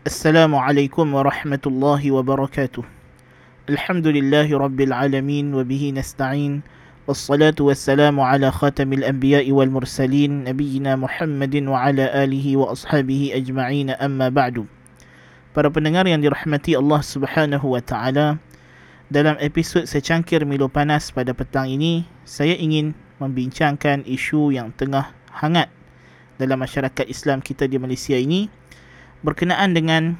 Assalamualaikum warahmatullahi wabarakatuh Alhamdulillahi rabbil alamin Wabihi nasta'in Wassalatu wassalamu ala khatamil anbiya'i wal mursalin Nabiina Muhammadin wa ala alihi wa ashabihi ajma'in Amma ba'du Para pendengar yang dirahmati Allah subhanahu wa ta'ala Dalam episod secangkir milu panas pada petang ini Saya ingin membincangkan isu yang tengah hangat Dalam masyarakat Islam kita di Malaysia ini berkenaan dengan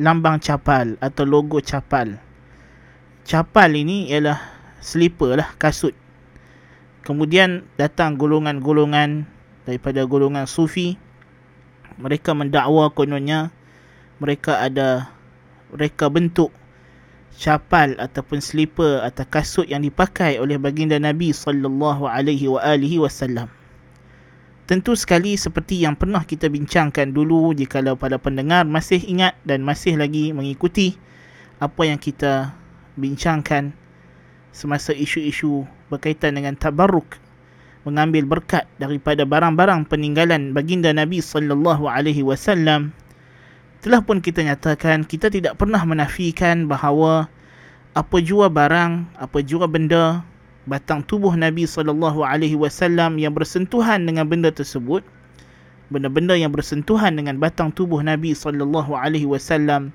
lambang capal atau logo capal. Capal ini ialah slipper lah, kasut. Kemudian datang golongan-golongan daripada golongan sufi. Mereka mendakwa kononnya mereka ada mereka bentuk capal ataupun slipper atau kasut yang dipakai oleh baginda Nabi sallallahu alaihi wa alihi wasallam. Tentu sekali seperti yang pernah kita bincangkan dulu jikalau pada pendengar masih ingat dan masih lagi mengikuti apa yang kita bincangkan semasa isu-isu berkaitan dengan tabarruk mengambil berkat daripada barang-barang peninggalan baginda Nabi sallallahu alaihi wasallam telah pun kita nyatakan kita tidak pernah menafikan bahawa apa jua barang, apa jua benda batang tubuh Nabi sallallahu alaihi wasallam yang bersentuhan dengan benda tersebut benda-benda yang bersentuhan dengan batang tubuh Nabi sallallahu alaihi wasallam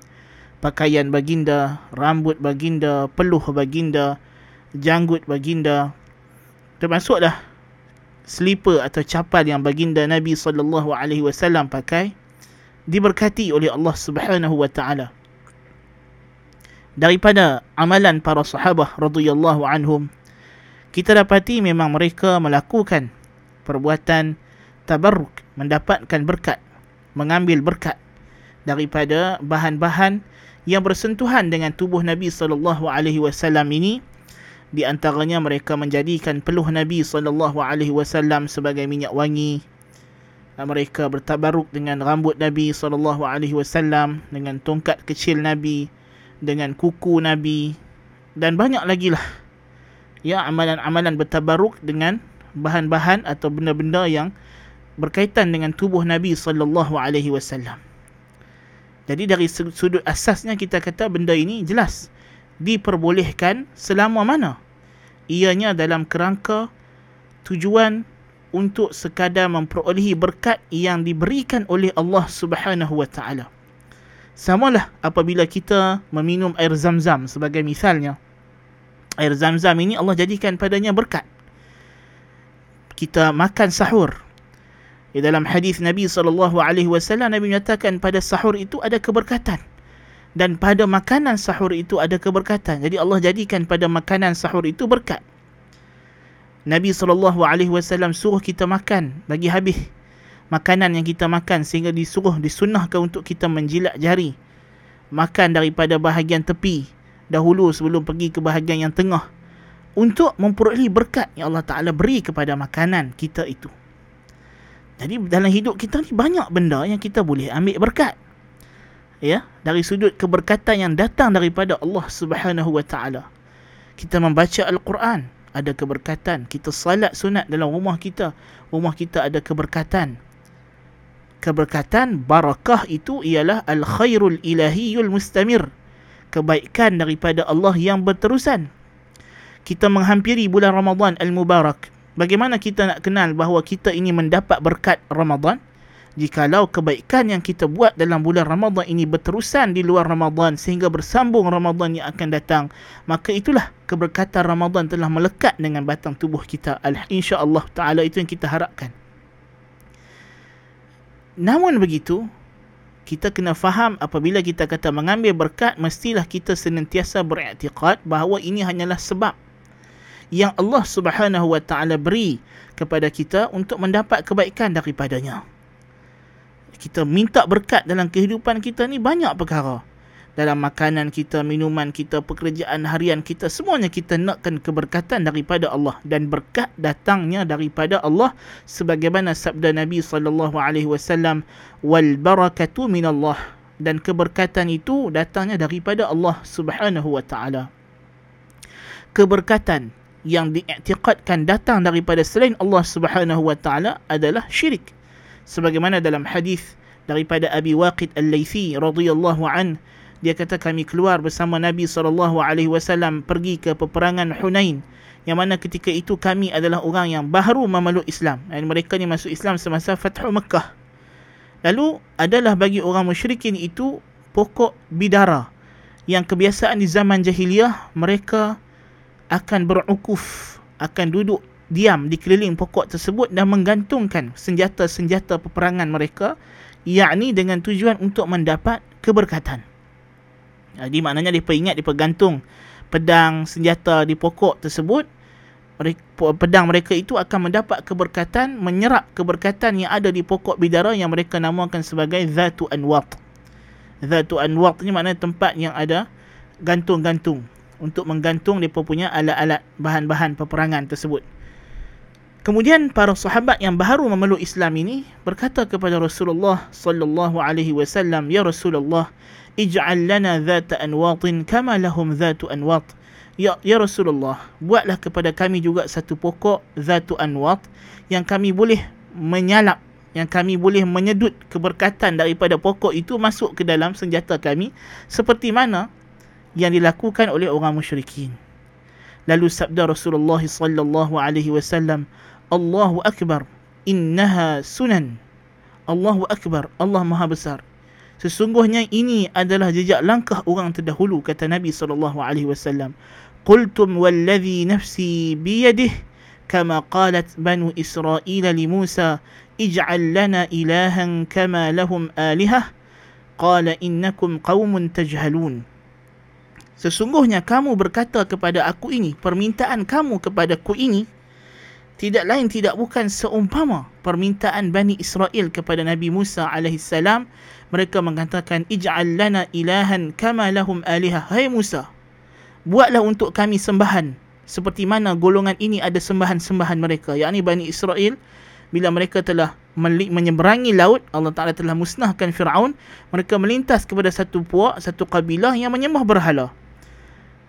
pakaian baginda, rambut baginda, peluh baginda, janggut baginda termasuklah slipper atau capal yang baginda Nabi sallallahu alaihi wasallam pakai diberkati oleh Allah Subhanahu wa taala. Daripada amalan para sahabat radhiyallahu anhum kita dapati memang mereka melakukan perbuatan tabarruk, mendapatkan berkat, mengambil berkat daripada bahan-bahan yang bersentuhan dengan tubuh Nabi sallallahu alaihi wasallam ini. Di antaranya mereka menjadikan peluh Nabi sallallahu alaihi wasallam sebagai minyak wangi. Mereka bertabaruk dengan rambut Nabi sallallahu alaihi wasallam dengan tongkat kecil Nabi dengan kuku Nabi dan banyak lagi lah ya amalan-amalan bertabaruk dengan bahan-bahan atau benda-benda yang berkaitan dengan tubuh Nabi sallallahu alaihi wasallam. Jadi dari sudut asasnya kita kata benda ini jelas diperbolehkan selama mana ianya dalam kerangka tujuan untuk sekadar memperolehi berkat yang diberikan oleh Allah Subhanahu wa taala. Samalah apabila kita meminum air zam-zam sebagai misalnya. Air zam-zam ini Allah jadikan padanya berkat. Kita makan sahur. Di dalam hadis Nabi sallallahu alaihi wasallam Nabi menyatakan pada sahur itu ada keberkatan dan pada makanan sahur itu ada keberkatan. Jadi Allah jadikan pada makanan sahur itu berkat. Nabi SAW suruh kita makan bagi habis makanan yang kita makan sehingga disuruh disunnahkan untuk kita menjilat jari makan daripada bahagian tepi dahulu sebelum pergi ke bahagian yang tengah untuk memperolehi berkat yang Allah Ta'ala beri kepada makanan kita itu jadi dalam hidup kita ni banyak benda yang kita boleh ambil berkat ya dari sudut keberkatan yang datang daripada Allah Subhanahu wa taala kita membaca al-Quran ada keberkatan. Kita salat sunat dalam rumah kita. Rumah kita ada keberkatan. Keberkatan barakah itu ialah al-khairul ilahiyul mustamir. Kebaikan daripada Allah yang berterusan. Kita menghampiri bulan Ramadan al-Mubarak. Bagaimana kita nak kenal bahawa kita ini mendapat berkat Ramadan? jikalau kebaikan yang kita buat dalam bulan Ramadan ini berterusan di luar Ramadan sehingga bersambung Ramadan yang akan datang maka itulah keberkatan Ramadan telah melekat dengan batang tubuh kita insya-Allah taala itu yang kita harapkan namun begitu kita kena faham apabila kita kata mengambil berkat mestilah kita senantiasa beriktikad bahawa ini hanyalah sebab yang Allah Subhanahu wa taala beri kepada kita untuk mendapat kebaikan daripadanya kita minta berkat dalam kehidupan kita ni banyak perkara. Dalam makanan kita, minuman kita, pekerjaan harian kita, semuanya kita nakkan keberkatan daripada Allah dan berkat datangnya daripada Allah sebagaimana sabda Nabi sallallahu alaihi wasallam wal barakatu minallah dan keberkatan itu datangnya daripada Allah Subhanahu wa taala. Keberkatan yang diiktikadkan datang daripada selain Allah Subhanahu wa taala adalah syirik sebagaimana dalam hadis daripada Abi Waqid Al-Laythi radhiyallahu an dia kata kami keluar bersama Nabi sallallahu alaihi wasallam pergi ke peperangan Hunain yang mana ketika itu kami adalah orang yang baru memeluk Islam dan mereka ni masuk Islam semasa Fathu Mekah lalu adalah bagi orang musyrikin itu pokok bidara yang kebiasaan di zaman jahiliyah mereka akan berukuf akan duduk diam di keliling pokok tersebut dan menggantungkan senjata-senjata peperangan mereka yakni dengan tujuan untuk mendapat keberkatan. Jadi maknanya dia ingat dia gantung pedang senjata di pokok tersebut pedang mereka itu akan mendapat keberkatan menyerap keberkatan yang ada di pokok bidara yang mereka namakan sebagai Zatu Anwat. Zatu Anwat ni maknanya tempat yang ada gantung-gantung untuk menggantung mereka punya alat-alat bahan-bahan peperangan tersebut. Kemudian para sahabat yang baru memeluk Islam ini berkata kepada Rasulullah sallallahu alaihi wasallam, "Ya Rasulullah, ij'al lana dhata anwatin kama lahum dhatu anwat." Ya, ya Rasulullah, buatlah kepada kami juga satu pokok dhatu anwat yang kami boleh menyalap yang kami boleh menyedut keberkatan daripada pokok itu masuk ke dalam senjata kami seperti mana yang dilakukan oleh orang musyrikin. Lalu sabda Rasulullah sallallahu alaihi wasallam, Allahu Akbar innaha sunan Allahu Akbar Allah Maha Besar Sesungguhnya ini adalah jejak langkah orang terdahulu kata Nabi sallallahu alaihi wasallam. Qultum walladhi nafsi biyadih kama qalat banu Israel li Musa ij'al lana ilahan kama lahum alihah qala innakum qaumun tajhalun. Sesungguhnya kamu berkata kepada aku ini permintaan kamu kepada aku ini tidak lain tidak bukan seumpama permintaan Bani Israel kepada Nabi Musa AS. Mereka mengatakan, Ij'al lana ilahan kama lahum alihah. Hai Musa, buatlah untuk kami sembahan. Seperti mana golongan ini ada sembahan-sembahan mereka. Yang ini Bani Israel, bila mereka telah menyeberangi laut, Allah Ta'ala telah musnahkan Fir'aun. Mereka melintas kepada satu puak, satu kabilah yang menyembah berhala.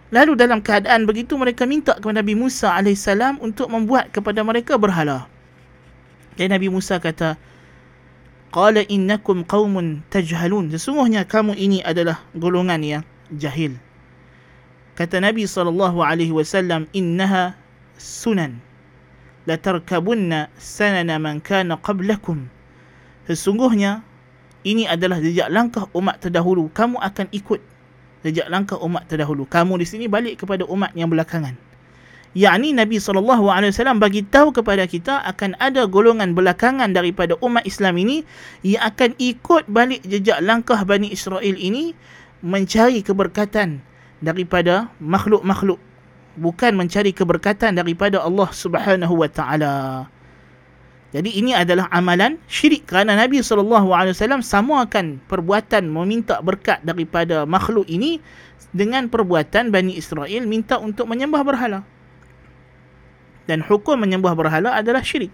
Lalu dalam keadaan begitu mereka minta kepada Nabi Musa AS untuk membuat kepada mereka berhala. Dan Nabi Musa kata, Qala innakum qawmun tajhalun. Sesungguhnya kamu ini adalah golongan yang jahil. Kata Nabi SAW, Innaha sunan. La tarkabunna sanana man kana qablakum. Sesungguhnya, ini adalah jejak langkah umat terdahulu. Kamu akan ikut sejak langkah umat terdahulu. Kamu di sini balik kepada umat yang belakangan. Yakni Nabi SAW bagi tahu kepada kita akan ada golongan belakangan daripada umat Islam ini yang akan ikut balik jejak langkah Bani Israel ini mencari keberkatan daripada makhluk-makhluk bukan mencari keberkatan daripada Allah Subhanahu wa taala. Jadi ini adalah amalan syirik kerana Nabi SAW samakan perbuatan meminta berkat daripada makhluk ini dengan perbuatan Bani Israel minta untuk menyembah berhala. Dan hukum menyembah berhala adalah syirik.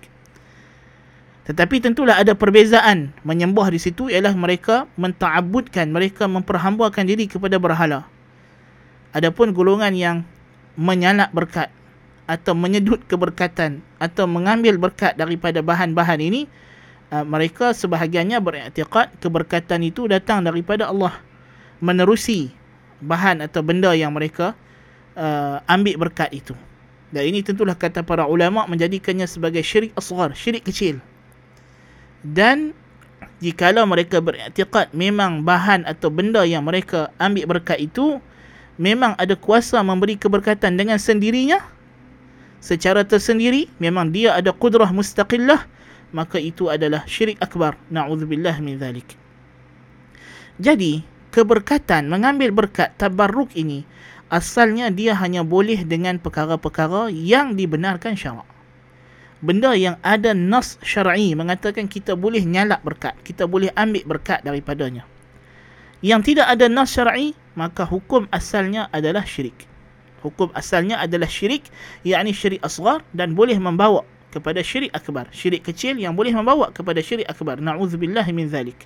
Tetapi tentulah ada perbezaan menyembah di situ ialah mereka menta'abudkan, mereka memperhambakan diri kepada berhala. Adapun golongan yang menyalak berkat atau menyedut keberkatan atau mengambil berkat daripada bahan-bahan ini uh, mereka sebahagiannya beriktikad keberkatan itu datang daripada Allah. Menerusi bahan atau benda yang mereka uh, ambil berkat itu. Dan ini tentulah kata para ulama menjadikannya sebagai syirik asghar syirik kecil. Dan jikalau mereka beriktikad memang bahan atau benda yang mereka ambil berkat itu memang ada kuasa memberi keberkatan dengan sendirinya secara tersendiri memang dia ada kudrah mustaqillah maka itu adalah syirik akbar. Naudzubillah min zalik. Jadi keberkatan mengambil berkat tabarruk ini asalnya dia hanya boleh dengan perkara-perkara yang dibenarkan syarak. Benda yang ada nas syar'i mengatakan kita boleh nyalak berkat kita boleh ambil berkat daripadanya. Yang tidak ada nas syar'i maka hukum asalnya adalah syirik hukum asalnya adalah syirik yakni syirik asghar dan boleh membawa kepada syirik akbar. Syirik kecil yang boleh membawa kepada syirik akbar. Naudzubillah min zalik.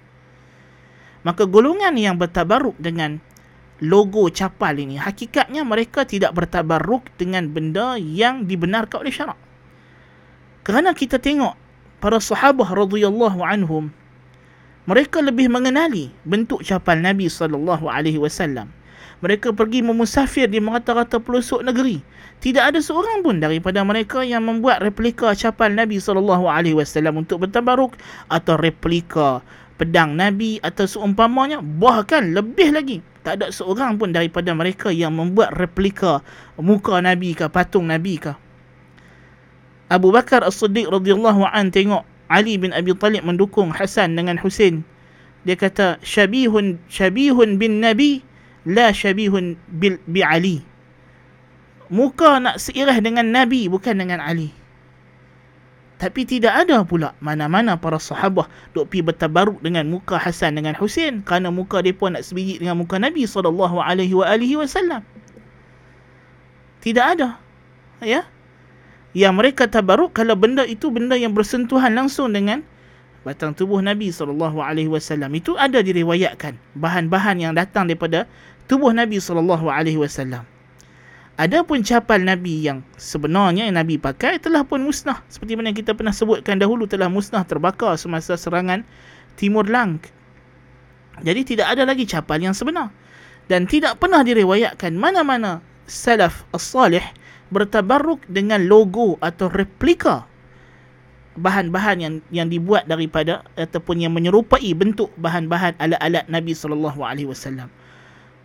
Maka golongan yang bertabaruk dengan logo capal ini hakikatnya mereka tidak bertabaruk dengan benda yang dibenarkan oleh syarak. Kerana kita tengok para sahabah radhiyallahu anhum Mereka lebih mengenali bentuk capal Nabi sallallahu alaihi wasallam. Mereka pergi memusafir di merata-rata pelosok negeri. Tidak ada seorang pun daripada mereka yang membuat replika capal Nabi sallallahu alaihi wasallam untuk bertabaruk atau replika pedang Nabi atau seumpamanya. Bahkan lebih lagi, tak ada seorang pun daripada mereka yang membuat replika muka Nabi ke patung Nabi ke. Abu Bakar As-Siddiq radhiyallahu an tengok Ali bin Abi Talib mendukung Hasan dengan Husain. Dia kata syabihun syabihun bin Nabi la syabihun bil bi Ali. Muka nak seirah dengan Nabi bukan dengan Ali. Tapi tidak ada pula mana-mana para sahabat duk pi bertabaruk dengan muka Hasan dengan Husain kerana muka depa nak sebiji dengan muka Nabi sallallahu alaihi wasallam. Tidak ada. Ya yang mereka tabaruk kalau benda itu benda yang bersentuhan langsung dengan batang tubuh Nabi sallallahu alaihi wasallam itu ada diriwayatkan bahan-bahan yang datang daripada tubuh Nabi sallallahu alaihi wasallam. Adapun capal Nabi yang sebenarnya yang Nabi pakai telah pun musnah seperti mana kita pernah sebutkan dahulu telah musnah terbakar semasa serangan Timur Lang. Jadi tidak ada lagi capal yang sebenar dan tidak pernah diriwayatkan mana-mana salaf as-salih bertabarruk dengan logo atau replika bahan-bahan yang yang dibuat daripada ataupun yang menyerupai bentuk bahan-bahan alat-alat Nabi sallallahu alaihi wasallam.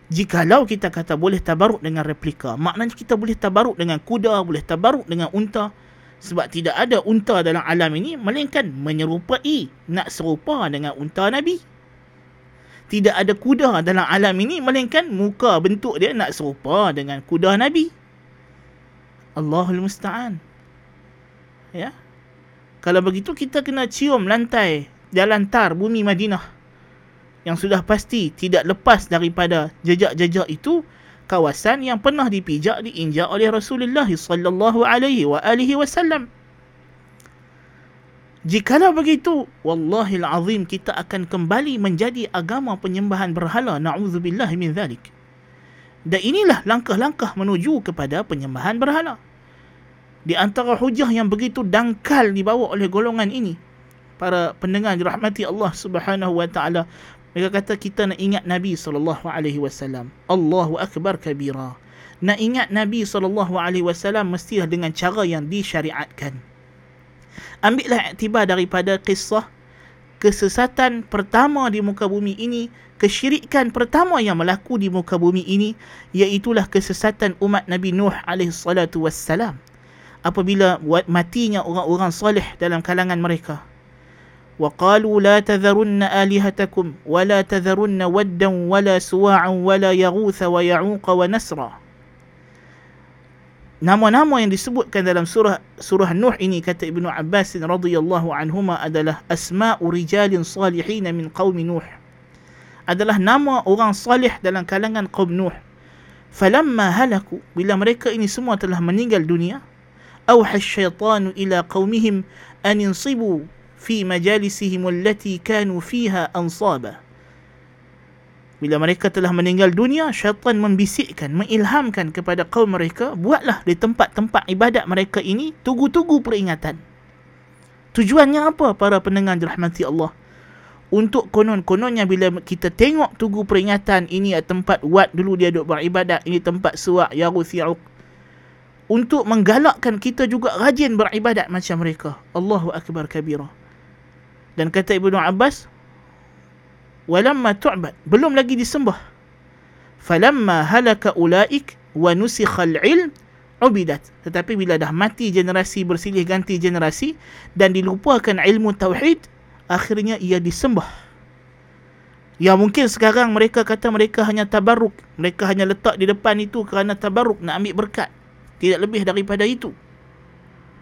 Jikalau kita kata boleh tabaruk dengan replika, maknanya kita boleh tabaruk dengan kuda, boleh tabaruk dengan unta sebab tidak ada unta dalam alam ini melainkan menyerupai nak serupa dengan unta Nabi. Tidak ada kuda dalam alam ini melainkan muka bentuk dia nak serupa dengan kuda Nabi. Allahul Musta'an. Ya. Kalau begitu kita kena cium lantai jalan tar bumi Madinah yang sudah pasti tidak lepas daripada jejak-jejak itu kawasan yang pernah dipijak diinjak oleh Rasulullah sallallahu alaihi wa alihi wasallam. Jikalau begitu, wallahi azim kita akan kembali menjadi agama penyembahan berhala. Na'udzubillah min zalik. Dan inilah langkah-langkah menuju kepada penyembahan berhala. Di antara hujah yang begitu dangkal dibawa oleh golongan ini, para pendengar dirahmati Allah Subhanahu wa taala, mereka kata kita nak ingat Nabi sallallahu alaihi wasallam. Allahu akbar kabira. Nak ingat Nabi sallallahu alaihi wasallam mesti dengan cara yang disyariatkan. Ambillah iktibar daripada kisah kesesatan pertama di muka bumi ini kesyirikan pertama yang berlaku di muka bumi ini iaitulah kesesatan umat Nabi Nuh alaihi salatu apabila matinya orang-orang soleh dalam kalangan mereka وقالوا لا تذرن آلهتكم ولا تذرن ودا ولا سواعا ولا يغوث ويعوق ونسرا. نمو نمو يعني كذلك سورة, سورة نوح إني كتى ابن عباس رضي الله عنهما أدله أسماء رجال صالحين من قوم نوح أدله نمو أغان صالح دلن كلنغن قوم نوح فلما هلكوا بلا مريكا إني سموة الله من الدنيا أوحى الشيطان إلى قومهم أن ينصبوا fi majalisihim allati kanu fiha ansaba. Bila mereka telah meninggal dunia, syaitan membisikkan, mengilhamkan kepada kaum mereka, buatlah di tempat-tempat ibadat mereka ini tugu-tugu peringatan. Tujuannya apa para pendengar dirahmati Allah? untuk konon-kononnya bila kita tengok tugu peringatan ini tempat wat dulu dia duduk beribadat ini tempat suak yaruth ya'uq untuk menggalakkan kita juga rajin beribadat macam mereka Allahu Akbar kabira dan kata Ibnu Abbas walamma tu'bad belum lagi disembah falamma halaka ulaik wa nusikha al-ilm ubidat tetapi bila dah mati generasi bersilih ganti generasi dan dilupakan ilmu tauhid akhirnya ia disembah. Ya mungkin sekarang mereka kata mereka hanya tabaruk. Mereka hanya letak di depan itu kerana tabaruk nak ambil berkat. Tidak lebih daripada itu.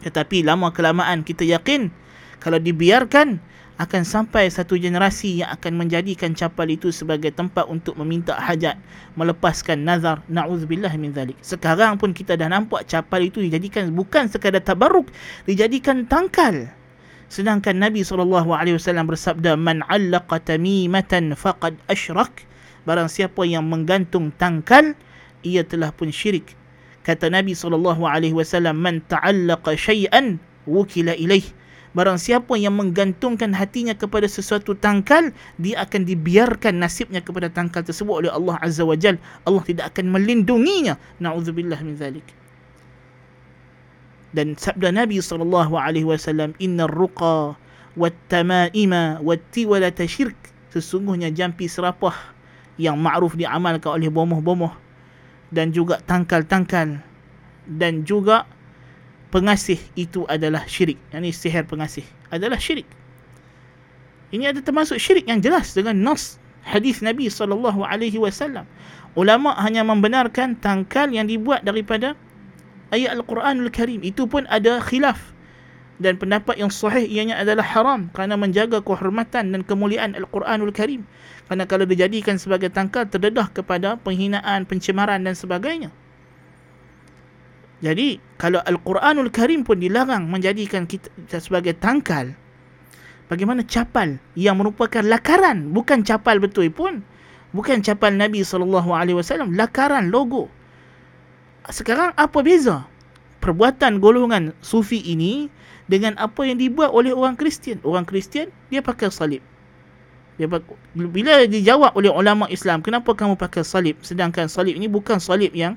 Tetapi lama kelamaan kita yakin kalau dibiarkan akan sampai satu generasi yang akan menjadikan capal itu sebagai tempat untuk meminta hajat, melepaskan nazar. Na'udzubillah min zalik. Sekarang pun kita dah nampak capal itu dijadikan bukan sekadar tabaruk, dijadikan tangkal. Sedangkan Nabi SAW bersabda, Man allaqa tamimatan faqad ashrak. Barang siapa yang menggantung tangkal, ia telah pun syirik. Kata Nabi SAW, Man ta'allaqa syai'an wukila ilaih. Barang siapa yang menggantungkan hatinya kepada sesuatu tangkal, dia akan dibiarkan nasibnya kepada tangkal tersebut oleh Allah Azza wa Jal. Allah tidak akan melindunginya. Na'udzubillah min zalik. Dan sabda Nabi SAW, Inna ruqa wat tamaima wat tiwala tasyirk. Sesungguhnya jampi serapah yang ma'ruf diamalkan oleh bomoh-bomoh dan juga tangkal-tangkal dan juga pengasih itu adalah syirik. Yang ini sihir pengasih adalah syirik. Ini ada termasuk syirik yang jelas dengan nas hadis Nabi sallallahu alaihi wasallam. Ulama hanya membenarkan tangkal yang dibuat daripada ayat Al-Quranul Karim. Itu pun ada khilaf dan pendapat yang sahih ianya adalah haram kerana menjaga kehormatan dan kemuliaan Al-Quranul Karim. Kerana kalau dijadikan sebagai tangkal terdedah kepada penghinaan, pencemaran dan sebagainya. Jadi kalau Al-Quranul Karim pun dilarang menjadikan kita sebagai tangkal, bagaimana capal yang merupakan lakaran, bukan capal betul pun, bukan capal Nabi SAW, lakaran logo. Sekarang apa beza perbuatan golongan sufi ini dengan apa yang dibuat oleh orang Kristian? Orang Kristian dia pakai salib. Dia bila dijawab oleh ulama Islam, kenapa kamu pakai salib sedangkan salib ini bukan salib yang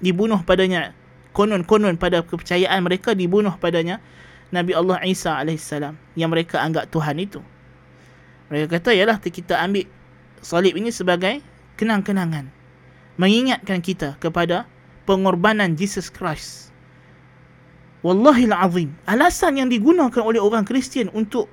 dibunuh padanya. Konon-konon pada kepercayaan mereka dibunuh padanya Nabi Allah Isa AS yang mereka anggap Tuhan itu. Mereka kata ialah kita ambil salib ini sebagai kenang-kenangan. Mengingatkan kita kepada pengorbanan Jesus Christ. Wallahil azim alasan yang digunakan oleh orang Kristian untuk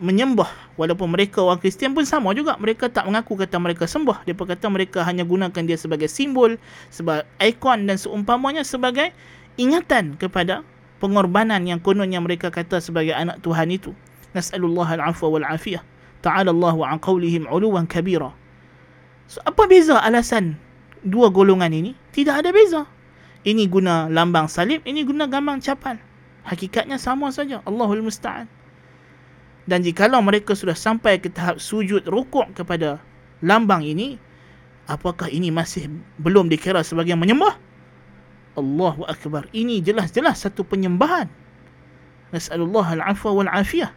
menyembah. Walaupun mereka orang Kristian pun sama juga. Mereka tak mengaku kata mereka sembah. Dia kata mereka hanya gunakan dia sebagai simbol sebagai ikon dan seumpamanya sebagai ingatan kepada pengorbanan yang kononnya mereka kata sebagai anak Tuhan itu. Nasallallahu al-afwa wal afiyah ta'ala Allah an qawlihim 'uluwan kabira. So apa beza alasan dua golongan ini? Tidak ada beza. Ini guna lambang salib ini guna gambar capal. Hakikatnya sama saja. Allahul musta'an dan jikalau mereka sudah sampai ke tahap sujud rukuk kepada lambang ini, apakah ini masih belum dikira sebagai menyembah? Allahu Akbar. Ini jelas-jelas satu penyembahan. Nas'alullah al-afwa wal-afiyah.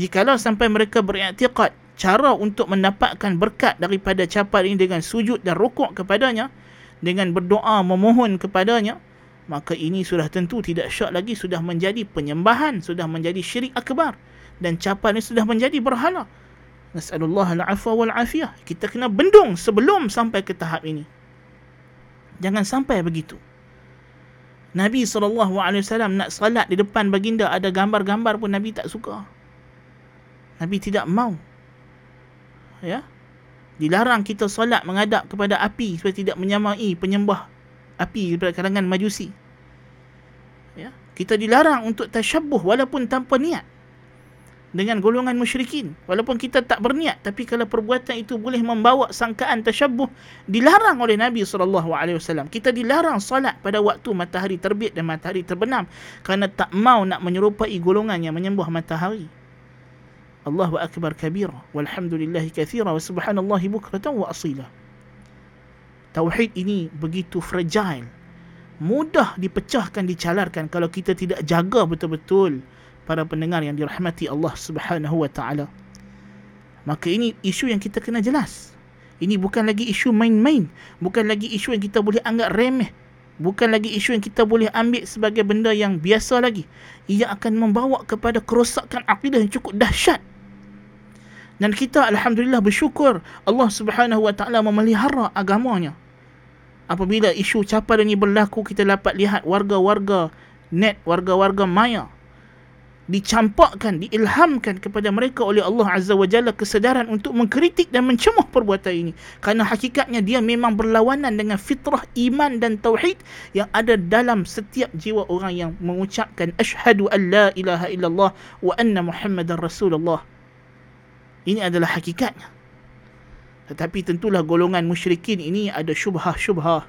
Jikalau sampai mereka beriktiqat cara untuk mendapatkan berkat daripada capal ini dengan sujud dan rukuk kepadanya, dengan berdoa memohon kepadanya, maka ini sudah tentu tidak syak lagi sudah menjadi penyembahan, sudah menjadi syirik akbar dan capal ni sudah menjadi berhala. Nasallallahu al-afwa wal afiyah. Kita kena bendung sebelum sampai ke tahap ini. Jangan sampai begitu. Nabi SAW nak salat di depan baginda ada gambar-gambar pun Nabi tak suka. Nabi tidak mau. Ya. Dilarang kita salat menghadap kepada api supaya tidak menyamai penyembah api daripada kalangan majusi. Ya. Kita dilarang untuk tasyabuh walaupun tanpa niat dengan golongan musyrikin. Walaupun kita tak berniat tapi kalau perbuatan itu boleh membawa sangkaan tasyabbuh dilarang oleh Nabi SAW kita dilarang salat pada waktu matahari terbit dan matahari terbenam kerana tak mau nak menyerupai golongan yang menyembah matahari. Allahu akbar kabira. Walhamdulillah kathira wa subhanallahi bukratan wa asila. Tauhid ini begitu fragile mudah dipecahkan dicalarkan kalau kita tidak jaga betul-betul para pendengar yang dirahmati Allah Subhanahu wa taala. Maka ini isu yang kita kena jelas. Ini bukan lagi isu main-main, bukan lagi isu yang kita boleh anggap remeh, bukan lagi isu yang kita boleh ambil sebagai benda yang biasa lagi. Ia akan membawa kepada kerosakan akidah yang cukup dahsyat. Dan kita alhamdulillah bersyukur Allah Subhanahu wa taala memelihara agamanya. Apabila isu capar ini berlaku kita dapat lihat warga-warga net, warga-warga maya dicampakkan, diilhamkan kepada mereka oleh Allah Azza wa Jalla kesedaran untuk mengkritik dan mencemuh perbuatan ini. Kerana hakikatnya dia memang berlawanan dengan fitrah iman dan tauhid yang ada dalam setiap jiwa orang yang mengucapkan asyhadu an la ilaha illallah wa anna muhammadar rasulullah. Ini adalah hakikatnya. Tetapi tentulah golongan musyrikin ini ada syubhah-syubhah.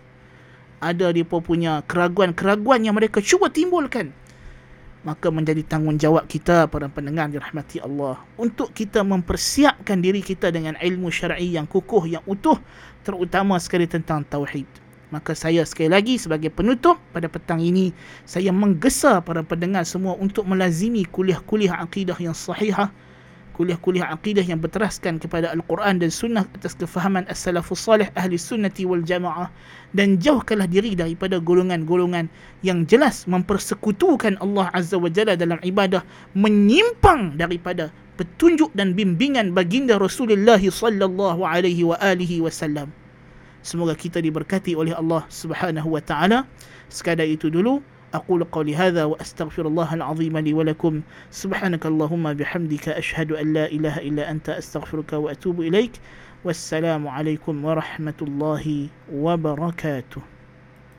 Ada dia punya keraguan-keraguan yang mereka cuba timbulkan maka menjadi tanggungjawab kita para pendengar dirahmati Allah. Untuk kita mempersiapkan diri kita dengan ilmu syar'i yang kukuh yang utuh terutama sekali tentang tauhid. Maka saya sekali lagi sebagai penutup pada petang ini saya menggesa para pendengar semua untuk melazimi kuliah-kuliah akidah yang sahihah kuliah-kuliah akidah yang berteraskan kepada Al-Quran dan Sunnah atas kefahaman As-Salafus Salih Ahli Sunnati wal Jamaah dan jauhkanlah diri daripada golongan-golongan yang jelas mempersekutukan Allah Azza wa Jalla dalam ibadah menyimpang daripada petunjuk dan bimbingan baginda Rasulullah sallallahu alaihi wa alihi wasallam. Semoga kita diberkati oleh Allah Subhanahu wa taala. Sekadar itu dulu. أقول قولي هذا وأستغفر الله العظيم لي ولكم. سبحانك اللهم بحمدك أشهد أن لا إله إلا أنت أستغفرك وأتوب إليك. والسلام عليكم ورحمة الله وبركاته.